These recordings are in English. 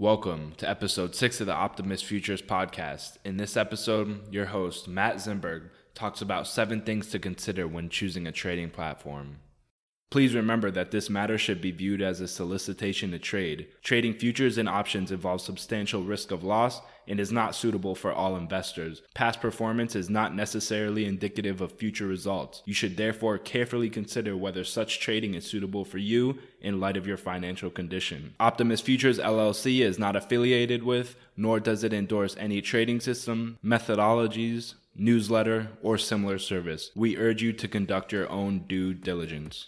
Welcome to episode six of the Optimus Futures podcast. In this episode, your host, Matt Zimberg, talks about seven things to consider when choosing a trading platform. Please remember that this matter should be viewed as a solicitation to trade. Trading futures and options involves substantial risk of loss and is not suitable for all investors. Past performance is not necessarily indicative of future results. You should therefore carefully consider whether such trading is suitable for you in light of your financial condition. Optimus Futures LLC is not affiliated with, nor does it endorse any trading system, methodologies, newsletter, or similar service. We urge you to conduct your own due diligence.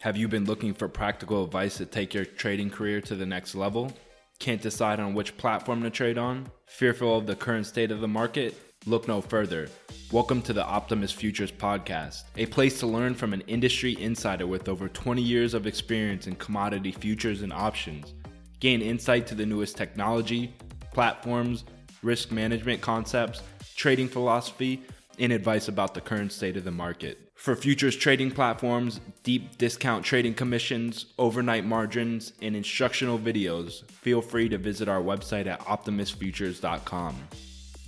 Have you been looking for practical advice to take your trading career to the next level? Can't decide on which platform to trade on? Fearful of the current state of the market? Look no further. Welcome to the Optimus Futures Podcast, a place to learn from an industry insider with over 20 years of experience in commodity futures and options. Gain insight to the newest technology, platforms, risk management concepts, trading philosophy, and advice about the current state of the market. For futures trading platforms, deep discount trading commissions, overnight margins, and instructional videos, feel free to visit our website at optimusfutures.com.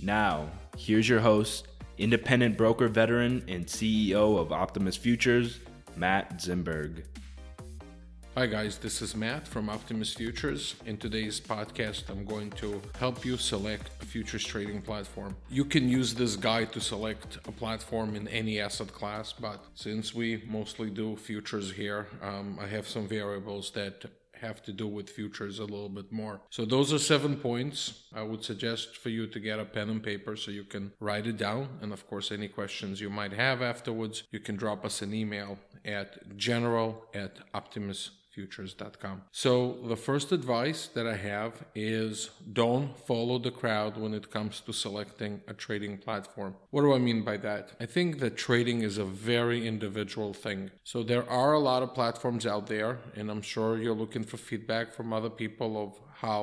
Now, here's your host, independent broker veteran and CEO of Optimus Futures, Matt Zimberg. Hi, guys, this is Matt from Optimus Futures. In today's podcast, I'm going to help you select a futures trading platform. You can use this guide to select a platform in any asset class, but since we mostly do futures here, um, I have some variables that have to do with futures a little bit more. So, those are seven points. I would suggest for you to get a pen and paper so you can write it down. And of course, any questions you might have afterwards, you can drop us an email at general at optimus futures.com. So, the first advice that I have is don't follow the crowd when it comes to selecting a trading platform. What do I mean by that? I think that trading is a very individual thing. So, there are a lot of platforms out there, and I'm sure you're looking for feedback from other people of how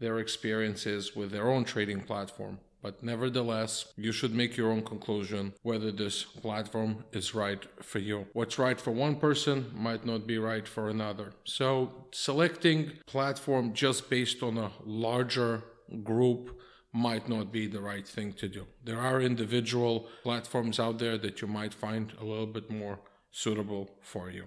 their experience is with their own trading platform. But nevertheless, you should make your own conclusion whether this platform is right for you. What's right for one person might not be right for another. So, selecting platform just based on a larger group might not be the right thing to do. There are individual platforms out there that you might find a little bit more suitable for you.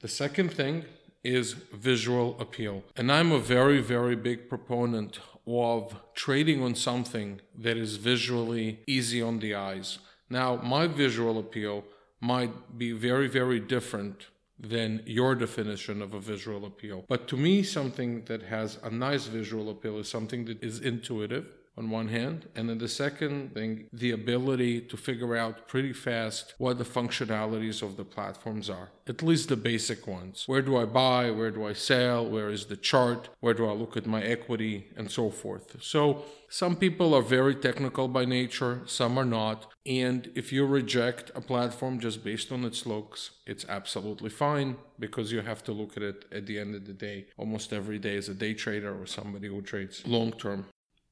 The second thing is visual appeal. And I'm a very, very big proponent of trading on something that is visually easy on the eyes. Now, my visual appeal might be very, very different than your definition of a visual appeal. But to me, something that has a nice visual appeal is something that is intuitive on one hand, and then the second thing, the ability to figure out pretty fast what the functionalities of the platforms are, at least the basic ones. Where do I buy? Where do I sell? Where is the chart? Where do I look at my equity? And so forth. So, some people are very technical by nature, some are not. And if you reject a platform just based on its looks, it's absolutely fine because you have to look at it at the end of the day, almost every day as a day trader or somebody who trades long term.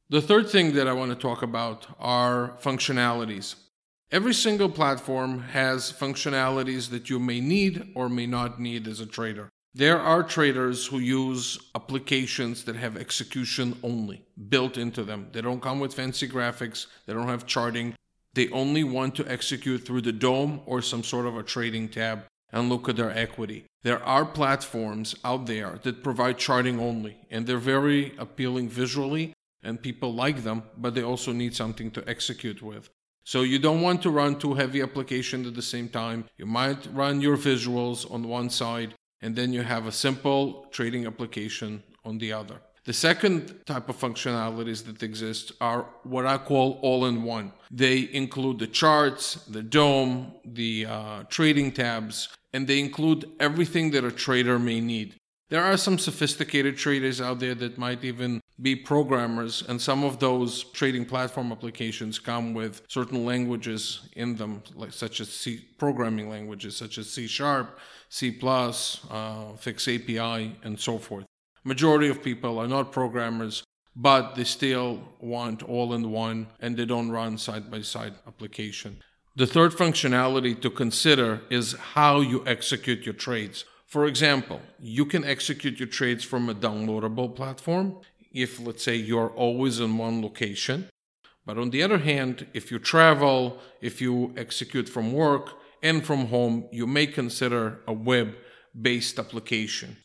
The third thing that I want to talk about are functionalities. Every single platform has functionalities that you may need or may not need as a trader. There are traders who use applications that have execution only built into them. They don't come with fancy graphics, they don't have charting. They only want to execute through the DOM or some sort of a trading tab and look at their equity. There are platforms out there that provide charting only, and they're very appealing visually and people like them, but they also need something to execute with. So you don't want to run two heavy applications at the same time. You might run your visuals on one side and then you have a simple trading application on the other. The second type of functionalities that exist are what I call all in one. They include the charts, the DOM, the uh, trading tabs, and they include everything that a trader may need. There are some sophisticated traders out there that might even be programmers, and some of those trading platform applications come with certain languages in them, like such as C programming languages such as C Sharp, C++, uh, Fix API, and so forth. Majority of people are not programmers, but they still want all in one, and they don't run side by side application. The third functionality to consider is how you execute your trades For example, you can execute your trades from a downloadable platform if, let's say, you're always in one location. But on the other hand, if you travel, if you execute from work and from home, you may consider a web based application.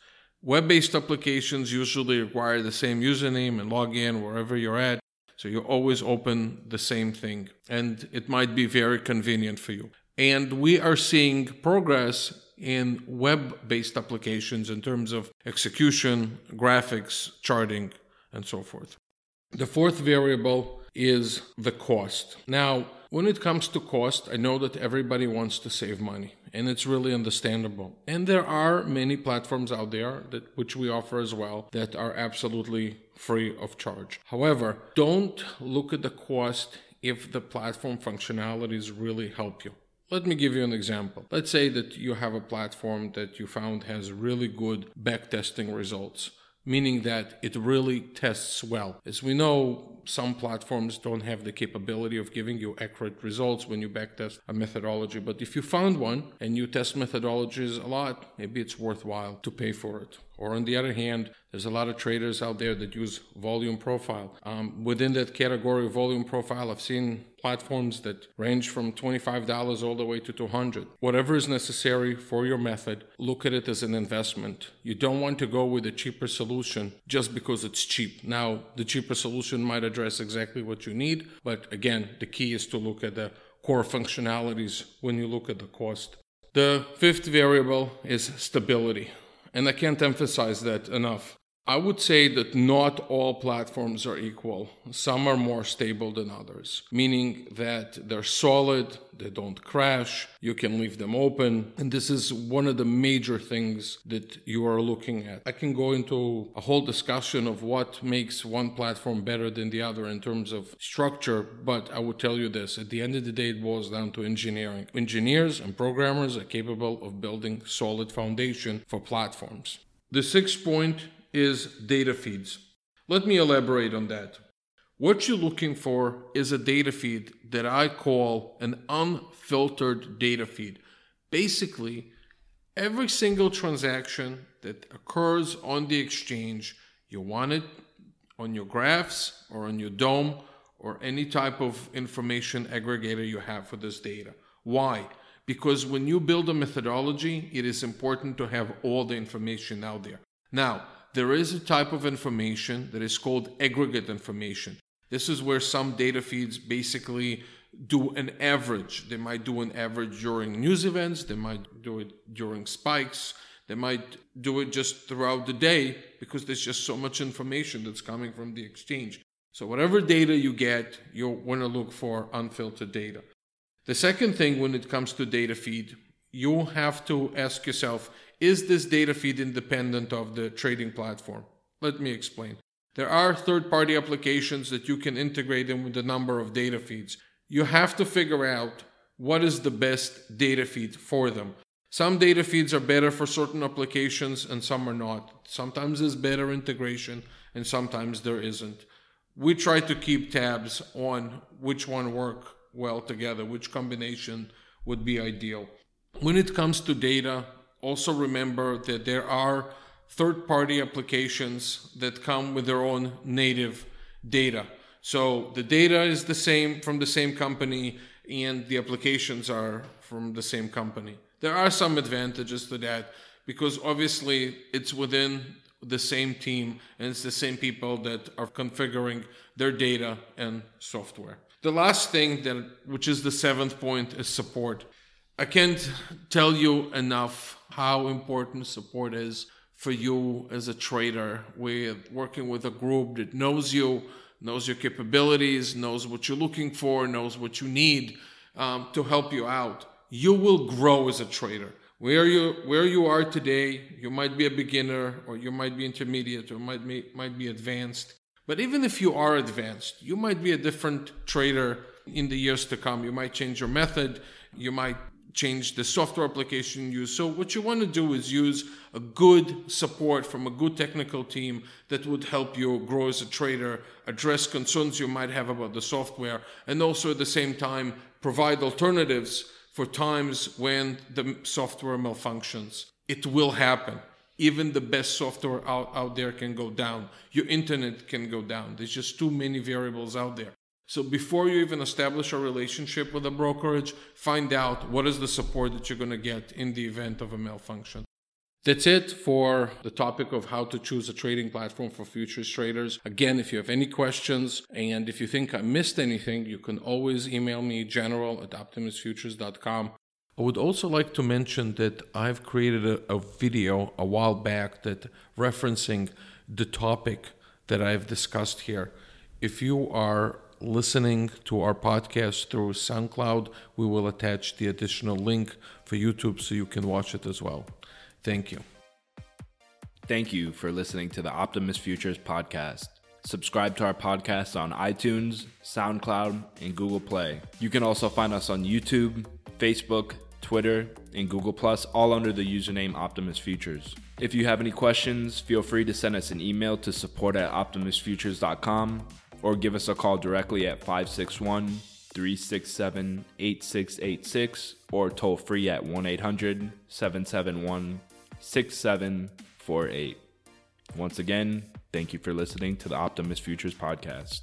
Web based applications usually require the same username and login wherever you're at. So you always open the same thing, and it might be very convenient for you. And we are seeing progress in web based applications in terms of execution, graphics, charting, and so forth. The fourth variable is the cost. Now, when it comes to cost, I know that everybody wants to save money, and it's really understandable. And there are many platforms out there that which we offer as well that are absolutely free of charge. However, don't look at the cost if the platform functionalities really help you. Let me give you an example. Let's say that you have a platform that you found has really good backtesting results meaning that it really tests well. As we know, some platforms don't have the capability of giving you accurate results when you backtest a methodology. But if you found one and you test methodologies a lot, maybe it's worthwhile to pay for it. Or on the other hand, there's a lot of traders out there that use volume profile. Um, within that category of volume profile, I've seen platforms that range from $25 all the way to 200. Whatever is necessary for your method, look at it as an investment. You don't want to go with a cheaper solution just because it's cheap. Now, the cheaper solution might address exactly what you need, but again, the key is to look at the core functionalities when you look at the cost. The fifth variable is stability. And I can't emphasize that enough. I would say that not all platforms are equal. Some are more stable than others, meaning that they're solid, they don't crash, you can leave them open. And this is one of the major things that you are looking at. I can go into a whole discussion of what makes one platform better than the other in terms of structure, but I would tell you this at the end of the day, it boils down to engineering. Engineers and programmers are capable of building solid foundation for platforms. The sixth point is data feeds. Let me elaborate on that. What you're looking for is a data feed that I call an unfiltered data feed. Basically, every single transaction that occurs on the exchange, you want it on your graphs or on your DOM or any type of information aggregator you have for this data. Why? Because when you build a methodology, it is important to have all the information out there. Now, there is a type of information that is called aggregate information. This is where some data feeds basically do an average. They might do an average during news events, they might do it during spikes, they might do it just throughout the day because there's just so much information that's coming from the exchange. So, whatever data you get, you'll want to look for unfiltered data. The second thing when it comes to data feed, you have to ask yourself is this data feed independent of the trading platform? Let me explain. There are third party applications that you can integrate in with a number of data feeds. You have to figure out what is the best data feed for them. Some data feeds are better for certain applications and some are not. Sometimes there's better integration and sometimes there isn't. We try to keep tabs on which one work well together, which combination would be ideal. When it comes to data, also remember that there are third party applications that come with their own native data. So the data is the same from the same company and the applications are from the same company. There are some advantages to that because obviously it's within the same team and it's the same people that are configuring their data and software. The last thing that which is the seventh point is support. I can't tell you enough how important support is for you as a trader. We're working with a group that knows you, knows your capabilities, knows what you're looking for, knows what you need um, to help you out. You will grow as a trader. Where you where you are today, you might be a beginner, or you might be intermediate, or might be, might be advanced. But even if you are advanced, you might be a different trader in the years to come. You might change your method. You might change the software application you use. So what you want to do is use a good support from a good technical team that would help you grow as a trader, address concerns you might have about the software, and also at the same time provide alternatives for times when the software malfunctions. It will happen. Even the best software out, out there can go down. Your internet can go down. There's just too many variables out there. So before you even establish a relationship with a brokerage, find out what is the support that you're going to get in the event of a malfunction. That's it for the topic of how to choose a trading platform for futures traders. Again, if you have any questions and if you think I missed anything, you can always email me general at optimusfutures.com. I would also like to mention that I've created a, a video a while back that referencing the topic that I've discussed here. If you are listening to our podcast through SoundCloud, we will attach the additional link for YouTube so you can watch it as well. Thank you. Thank you for listening to the Optimus Futures podcast. Subscribe to our podcast on iTunes, SoundCloud, and Google Play. You can also find us on YouTube, Facebook, Twitter, and Google Plus, all under the username Optimus Futures. If you have any questions, feel free to send us an email to support at optimusfutures.com or give us a call directly at 561 367 8686 or toll free at 1 800 771 6748. Once again, thank you for listening to the Optimus Futures podcast.